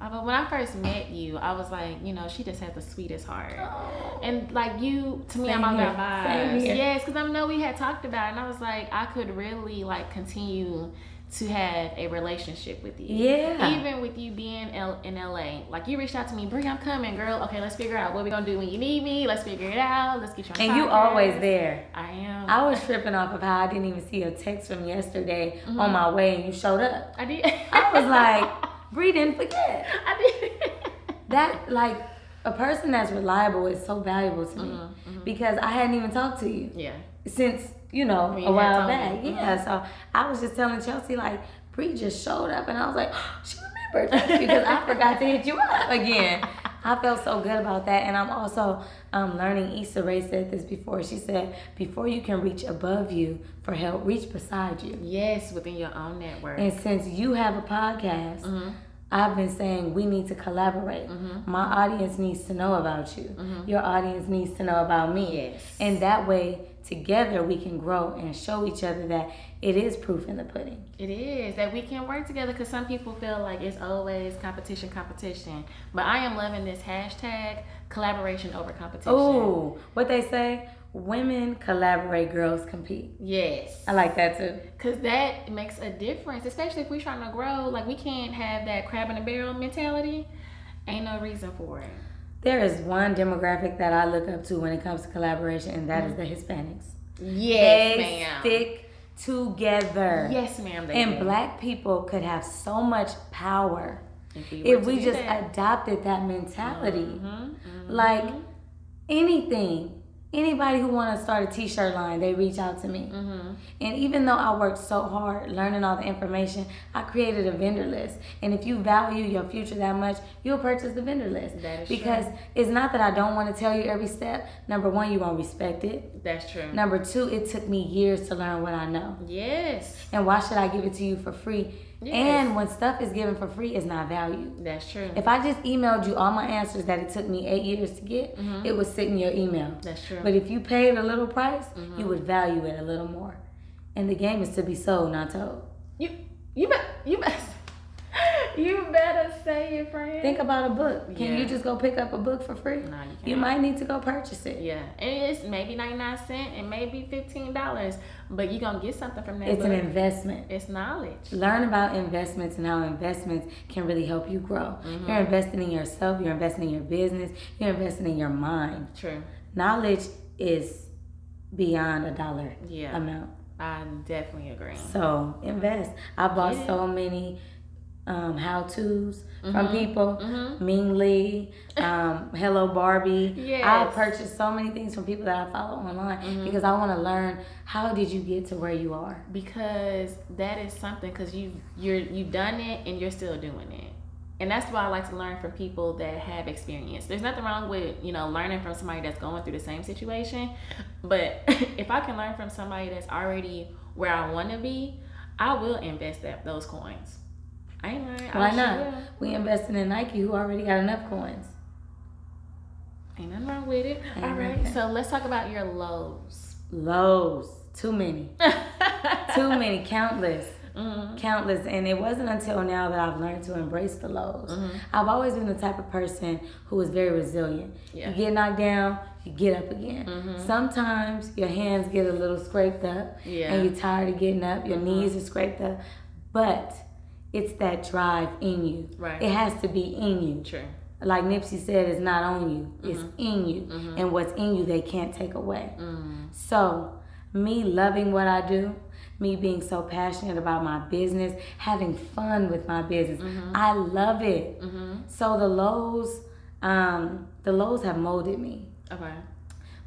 But when I first met you, I was like, you know, she just has the sweetest heart. Oh. And like you, to me, Same I'm all about vibes. Yes, because I know we had talked about it, and I was like, I could really like continue to have a relationship with you. Yeah. Even with you being in LA. Like you reached out to me, Brie, I'm coming, girl. Okay, let's figure out what we're gonna do when you need me. Let's figure it out. Let's get you on And you always there. I am. I was tripping off of how I didn't even see a text from yesterday mm-hmm. on my way and you showed up. I did. I was like Bree didn't forget. I did. that like a person that's reliable is so valuable to me mm-hmm, mm-hmm. because I hadn't even talked to you. Yeah. Since you know a while back. Mm-hmm. Yeah. So I was just telling Chelsea like Bree just showed up and I was like oh, she remembered because I forgot to hit you up again. I felt so good about that. And I'm also um, learning, Issa Rae said this before. She said, before you can reach above you for help, reach beside you. Yes, within your own network. And since you have a podcast, Mm-hmm. I've been saying we need to collaborate. Mm-hmm. My audience needs to know about you. Your audience needs to know about me. Yes. And that way, together, we can grow and show each other that it is proof in the pudding. It is that we can work together because some people feel like it's always competition, competition. But I am loving this hashtag collaboration over competition. Oh, what they say? Women collaborate, girls compete. yes. I like that too. Cause that makes a difference, especially if we're trying to grow. Like we can't have that crab in a barrel mentality. Ain't no reason for it. There is one demographic that I look up to when it comes to collaboration, and that is the Hispanics. Yes, they ma'am. stick together. Yes, ma'am. And do. black people could have so much power if we, if we just that. adopted that mentality. Mhm, Like anything, anybody who want to start a t-shirt line, they reach out to me. mhm. And even though I worked so hard learning all the information, I created a vendor list. And if you value your future that much, you'll purchase the vendor list. That is because true. it's not that I don't want to tell you every step. Number one, you won't respect it. That's true. Number two, it took me years to learn what I know. Yes, And why should I give it to you for free? Yes. And when stuff is given for free, it's not valued. that's true. If I just emailed you all my answers that it took me eight years to get, it would sit in your email. Mm-hmm. That's true. Mm-hmm. But if you paid a little price, you would value it a little more. And the game is to be sold, not told. you, you bet, you bet, you better say it, friend. Think about a book. Can Yeah. you just go pick up a book for free? No, you You can't. You might need to go purchase it. Yeah, and it's maybe ninety nine cent, and maybe fifteen dollars, but you're gonna get something from that. It's an investment. It's knowledge. Learn about investments and how investments can really help you grow. Mm-hmm. You're investing in yourself, you're investing in your business, you're investing in your mind. True. Knowledge is beyond a dollar Yeah. amount. I definitely agree. So invest. I bought Get it. so many um, how tos from Mhm. people. Mhm. Ming Lee, um, Hello Barbie. I Yes. purchased so many things from people that I follow online Mm-hmm. because I want to learn how did you get to where you are. because that is something because you you're you've done it and you're still doing it and that's why i like to learn from people that have experience there's nothing wrong with you know learning from somebody that's going through the same situation but if i can learn from somebody that's already where i want to be i will invest that those coins i ain't lying Why sure not? will. We invested in Nike, who already got enough coins. ain't nothing wrong with it all Ain't right nothing. so let's talk about your lows Lows, too many, too many, countless. Mhm. countless and it wasn't until now that i've learned to embrace the lows Mm-hmm. i've always been the type of person who is very resilient Yeah. Mm-hmm. you get knocked down you get up again sometimes your hands get a little scraped up Yeah. Mm-hmm. and you're tired of getting up your knees are scraped up but it's that drive in you. Right. it has to be in you. True. Like nipsey said it's not on you. It's Mm-hmm. in you. And what's in you they can't take away. Mm. so, me loving what I do, me being so passionate about my business, having fun with my business, I love it. So the lows, um, the lows have molded me, okay.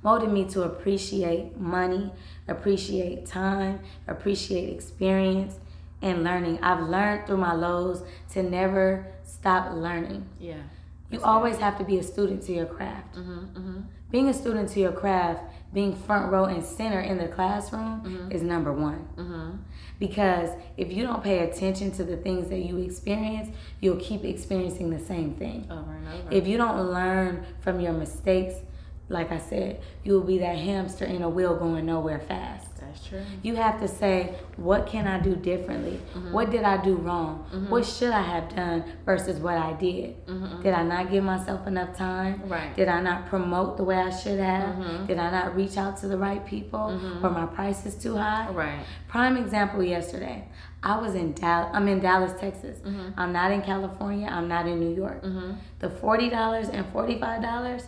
Molded me to appreciate money, appreciate time, appreciate experience, and learning. I've learned through my lows to never stop learning. yeah You always have to be a student to your craft. mm-hmm. Being a student to your craft, being front row and center in the classroom is number one. Mm-hmm. Because if you don't pay attention to the things that you experience, you'll keep experiencing the same thing. over and over If you don't learn from your mistakes, like I said, you'll be that hamster in a wheel going nowhere fast. That's true You have to say, what can I do differently? Mm-hmm. What did I do wrong? Mm-hmm. What should I have done versus what I did? Mm-hmm. Did I not give myself enough time? Right. Did I not promote the way I should have? Did I not reach out to the right people? Were my prices is too high? right Prime example yesterday. I was in Dallas. I'm in Dallas, Texas. I'm not in California. I'm not in New York. The forty dollars and forty five dollars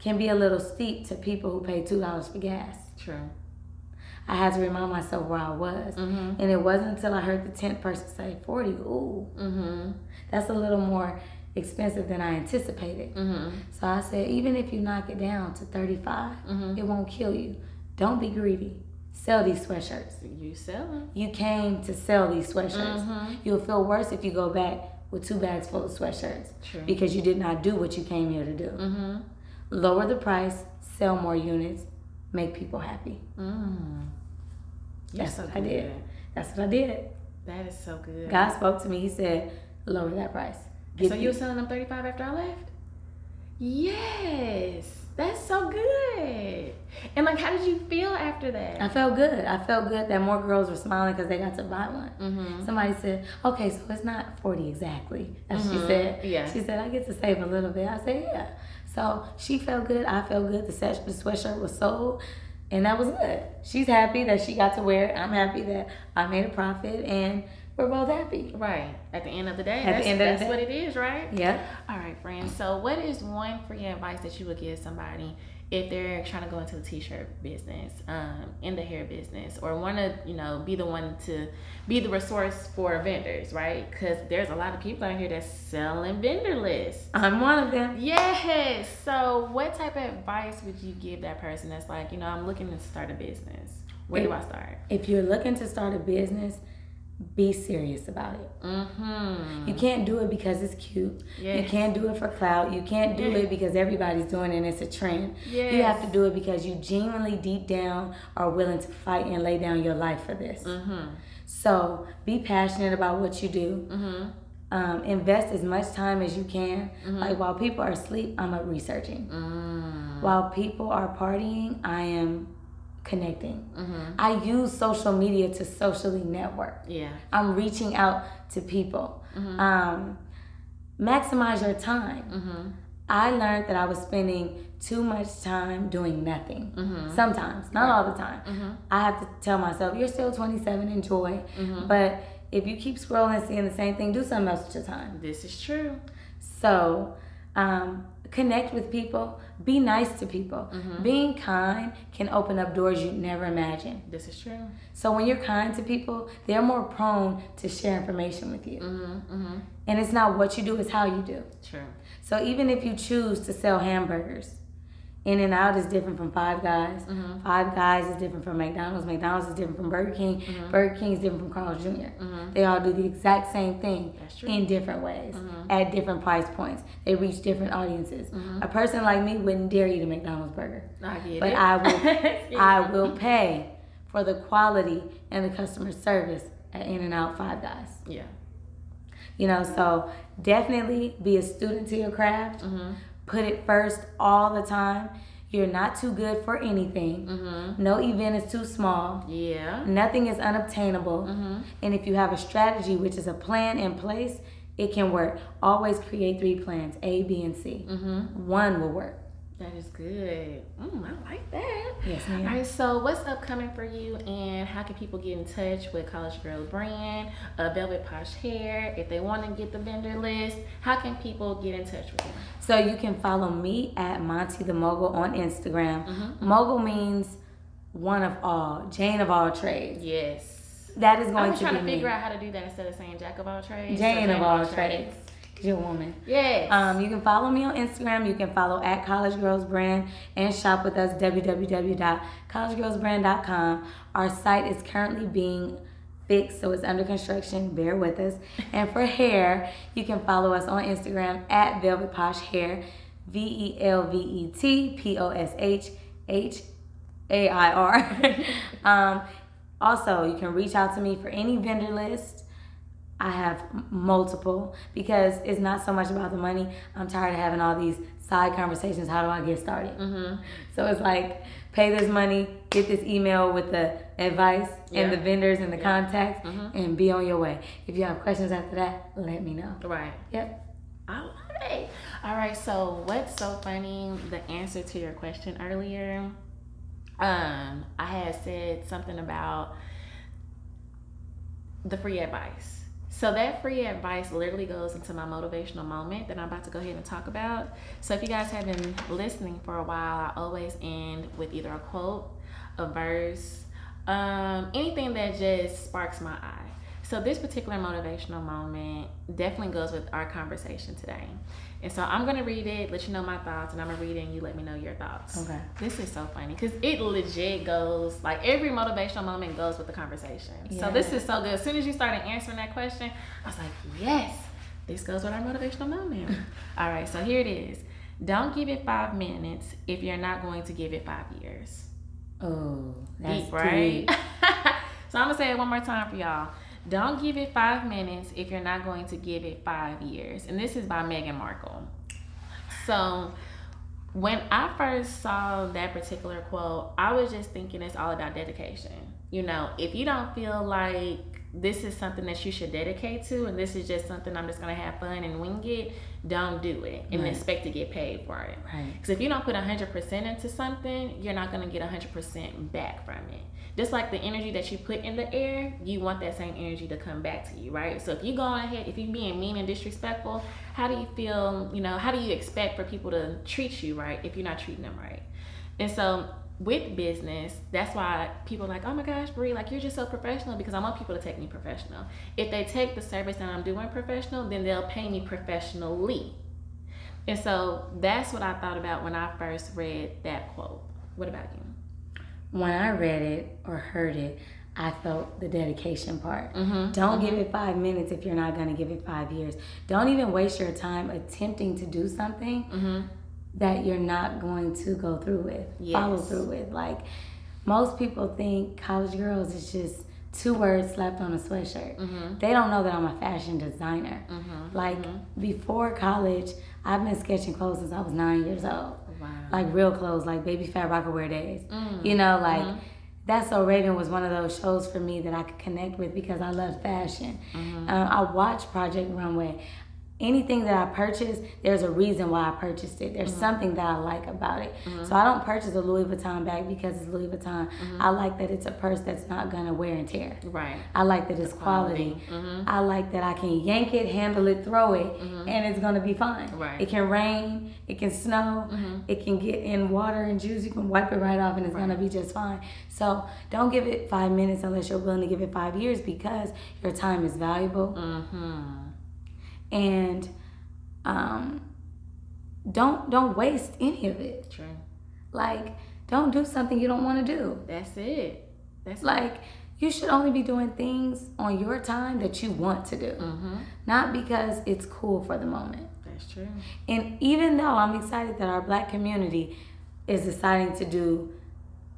can be a little steep to people who pay two dollars for gas. true I had to remind myself where I was. And it wasn't until I heard the 10th person say 40. Ooh, mm-hmm that's a little more expensive than I anticipated. mm-hmm So I said, even if you knock it down to 35, it won't kill you. Don't be greedy. Sell these sweatshirts. you selling You came to sell these sweatshirts. Mm-hmm. You'll feel worse if you go back with two bags full of sweatshirts True. because you did not do what you came here to do. Mm-hmm. Lower the price, sell more units, make people happy. Mm. That's so what I did. That's what I did. That is so good. God spoke to me. He said, lower that price. Get so you were selling them 35 after I left? Yes. That's so good. And like, how did you feel after that? I felt good. I felt good that more girls were smiling because they got to buy one. Mm-hmm. Somebody said, okay, so it's not 40 exactly, as she Mhm. said. Yeah. She said, I get to save a little bit. I said, yeah. So she felt good. I felt good. The sweatshirt was sold, and that was good. She's happy that she got to wear it. I'm happy that I made a profit, and we're both happy. Right. At the end of the day, At that's, the end of the that's day. what it is, right? Yeah. All right, friends. So, what is one free advice that you would give somebody if they're trying to go into the t-shirt business, um, in the hair business, or want to, you know, be the one to be the resource for vendors, right? Because there's a lot of people out here that's selling vendor lists. I'm one of them. Yes. So, what type of advice would you give that person that's like, you know, I'm looking to start a business? Where do I start? If you're looking to start a business, be serious about it. Mm-hmm. You can't do it because it's cute. You can't do it for clout. You can't do Yeah. it because everybody's doing it and it's a trend. You have to do it because you genuinely deep down are willing to fight and lay down your life for this. Mm-hmm. So be passionate about what you do. Mm-hmm. Um, invest as much time as you can. Like while people are asleep, I'm up researching. Mm. While people are partying, I am connecting. Mm-hmm. I use social media to socially network. Yeah. I'm reaching out to people. Um, maximize your time. Mm-hmm. I learned that I was spending too much time doing nothing. Mm-hmm. Sometimes, not all the time. I have to tell myself, you're still 27, enjoy. Mm-hmm. But if you keep scrolling, seeing the same thing, do something else with your time. This is true. So, um, connect with people, be nice to people. Mm-hmm. Being kind can open up doors you'd never imagine. This is true. So, when you're kind to people, they're more prone to share information with you. Mm-hmm. Mm-hmm. And it's not what you do, it's how you do. True. So even if you choose to sell hamburgers, In-N-Out is different from Five Guys. Mm-hmm. Five Guys is different from McDonald's. McDonald's is different from Burger King. Mm-hmm. Burger King is different from Carl's junior They all do the exact same thing in different ways Mm-hmm. at different price points. They reach different audiences. A person like me wouldn't dare eat a McDonald's burger, I but it. I will. I will pay for the quality and the customer service at In-N-Out Five Guys. Yeah. You know, so definitely be a student to your craft. Put it first all the time. You're not too good for anything. Mm-hmm. No event is too small. Yeah. Nothing is unobtainable. Mm-hmm. And if you have a strategy, which is a plan in place, it can work. Always create three plans A, B, and C. Mm-hmm. One will work. That is good. Mm, I like that. Yes, All ma'am. right, so what's upcoming for you, and how can people get in touch with College Girl Brand, uh, Velvet Posh Hair? If they want to get the vendor list, how can people get in touch with you? So you can follow me at Monty the Mogul on Instagram. Mm-hmm. Mogul means one of all, Jane of all trades. Yes. That is going I going was to trying to me. figure out how to do that instead of saying Jack of all trades. so Jane of all trades. 'Cause You're a woman. Yes. Um, you can follow me on Instagram. You can follow at College Girls Brand and shop with us www.collegegirlsbrand.com. Our site is currently being fixed, so it's under construction. Bear with us. And for hair, you can follow us on Instagram at Velvet Posh Hair, V E L V E T P O S H H A I R. Um, also, you can reach out to me for any vendor list. I have multiple because it's not so much about the money. I'm tired of having all these side conversations. How do I get started? mm-hmm. So it's like pay this money, get this email with the advice and the vendors and the Yeah. contacts, Mhm. and be on your way. If you have questions after that, let me know. Right. Yep. I love it. All right. So, what's so funny? The answer to your question earlier. Um, I had said something about the free advice. So that free advice literally goes into my motivational moment that I'm about to go ahead and talk about. So if you guys have been listening for a while, I always end with either a quote, a verse, um, anything that just sparks my eye. So this particular motivational moment definitely goes with our conversation today. And so I'm gonna read it, let you know my thoughts, and I'm gonna read it and you let me know your thoughts. Okay. This is so funny because it legit goes like every motivational moment goes with the conversation. So this is so good. As soon as you started answering that question, I was like, yes, this goes with our motivational moment. All right, so here it is. Don't give it five minutes if you're not going to give it five years. Oh, that's Deep, right? so I'm gonna say it one more time for y'all. Don't give it five minutes if you're not going to give it five years. And this is by Meghan Markle. So when I first saw that particular quote, I was just thinking it's all about dedication. You know, if you don't feel like this is something that you should dedicate to and this is just something I'm just gonna have fun and wing it, don't do it and Right. expect to get paid for it. Right. Because if you don't put 100% into something, you're not going to get 100% back from it. Just like the energy that you put in the air, you want that same energy to come back to you, right? So if you go ahead, if you're being mean and disrespectful, how do you feel, you know, how do you expect for people to treat you right if you're not treating them right? And so with business, that's why people are like, oh my gosh, Brie, like you're just so professional because I want people to take me professional. If they take the service that I'm doing professional, then they'll pay me professionally. And so that's what I thought about when I first read that quote. What about you? When I read it or heard it, I felt the dedication part. Mm-hmm. Don't give it five minutes if you're not going to give it five years. Don't even waste your time attempting to do something Mm-hmm. that you're not going to go through with, follow through with. Like, most people think college girls is just two words slapped on a sweatshirt. Mm-hmm. They don't know that I'm a fashion designer. Like, before college, I've been sketching clothes since I was nine years old Wow. like real clothes, like Baby Phat Rocawear days. Mm, you know, like mm-hmm. That's So Raven was one of those shows for me that I could connect with because I love fashion. Um, I watched Project Runway. Anything that I purchase, there's a reason why I purchased it. There's mm-hmm. something that I like about it. Mm-hmm. So I don't purchase a Louis Vuitton bag because it's Louis Vuitton. Mm-hmm. I like that it's a purse that's not gonna wear and tear. Right. I like that it's quality. I like that I can yank it, handle it, throw it, and it's gonna be fine. Right. It can rain, it can snow, it can get in water and juice. You can wipe it right off, and it's gonna be just fine. So don't give it five minutes unless you're willing to give it five years because your time is valuable. And um, don't don't waste any of it. True. Like don't do something you don't want to do. That's it. That's Like you should only be doing things on your time that you want to do, Mm-hmm. not because it's cool for the moment. That's true. And even though I'm excited that our black community is deciding to do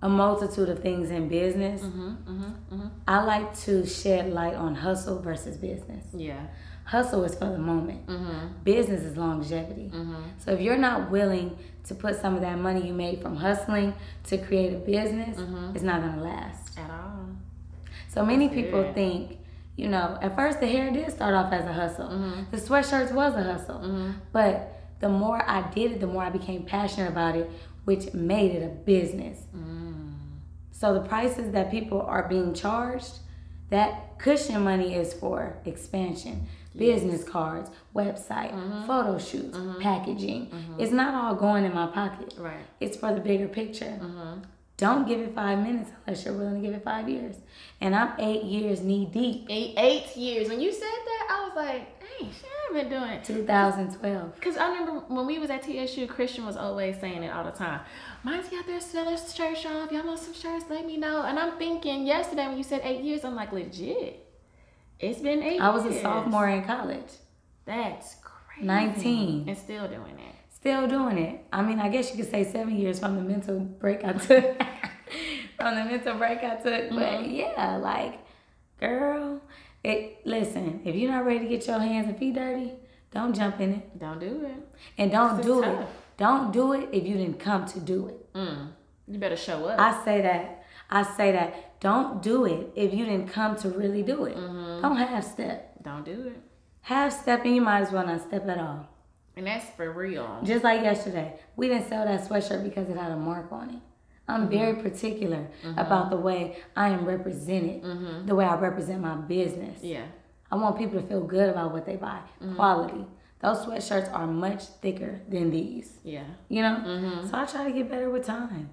a multitude of things in business, Mm-hmm. Mm-hmm. Mm-hmm. I like to shed light on hustle versus business. Yeah. Hustle is for the moment. Mm-hmm. Business is longevity. Mm-hmm. So if you're not willing to put some of that money you made from hustling to create a business, Mm-hmm. it's not gonna last. At all. So many That's people good. think, you know, at first the hair did start off as a hustle. Mhm. The sweatshirts was a hustle. Mhm. But the more I did it, the more I became passionate about it, which made it a business. Mm. So the prices that people are being charged, that cushion money is for expansion, business cards, website, Mm-hmm. photo shoots, packaging. It's not all going in my pocket. Right. It's for the bigger picture. Mm-hmm. Don't give it five minutes unless you're willing to give it five years. And I'm eight years knee deep. Eight, eight years. When you said that, I was like, hey, shit, I've been doing it. 2012. Because I remember when we was at TSU, Christian was always saying it all the time. Mine's out there selling shirt shop. Y'all want some shirts? Let me know. And I'm thinking yesterday when you said eight years, I'm like, legit. It's been eight I was years. a sophomore in college, That's crazy. 19. And still doing it. Still doing it. I mean, I guess you could say seven years from the mental break I took. from the mental break I took. But yeah, like, girl, it listen, if you're not ready to get your hands and feet dirty, don't jump in it. Don't do it. And don't do it. Don't do it if you didn't come to do it. Mm. You better show up. I say that. I say that. Don't do it if you didn't come to really do it. Mm-hmm. Don't half step. Don't do it. Half step and you might as well not step at all. And that's for real. Just like yesterday, we didn't sell that sweatshirt because it had a mark on it. I'm mm-hmm. very particular mm-hmm. about the way I am represented, the way I represent my business. Yeah. I want people to feel good about what they buy. Quality. Those sweatshirts are much thicker than these. Yeah. You know? So I try to get better with time.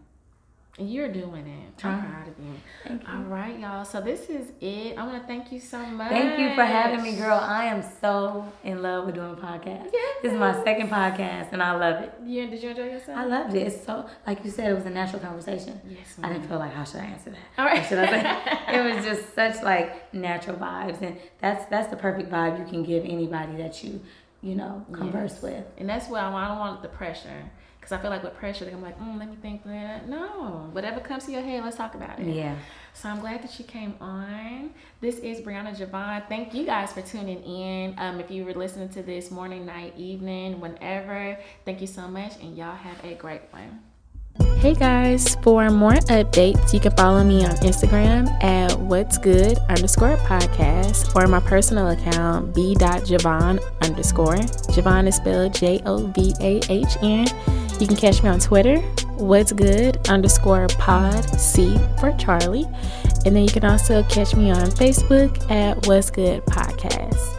You're doing it. I'm proud of you. Thank you. All right, y'all. So this is it. I want to thank you so much. Thank you for having me, girl. I am so in love with doing podcasts. Yes. This is my second podcast, and I love it. Yeah, did you enjoy yourself? I loved it. It's so, like you said, it was a natural conversation. Yes, I didn't feel like how should I answer that? All right. Should I say? it was just such like natural vibes, and that's that's the perfect vibe you can give anybody that you you know converse Yes. with. And that's why I don't want the pressure. Because I feel like with pressure, gonna like, mm, let me think that. No. Whatever comes to your head, let's talk about it. Yeah. So I'm glad that you came on. This is Brianna Jovahn. Thank you guys for tuning in. Um, if you were listening to this morning, night, evening, whenever, thank you so much, and y'all have a great one. Hey guys, for more updates, you can follow me on Instagram at what's good underscore podcast or my personal account b.jovahn underscore. Jovahn is spelled J O V A H N. You can catch me on Twitter, what's good underscore pod C for Charlie. And then you can also catch me on Facebook at what's good podcast.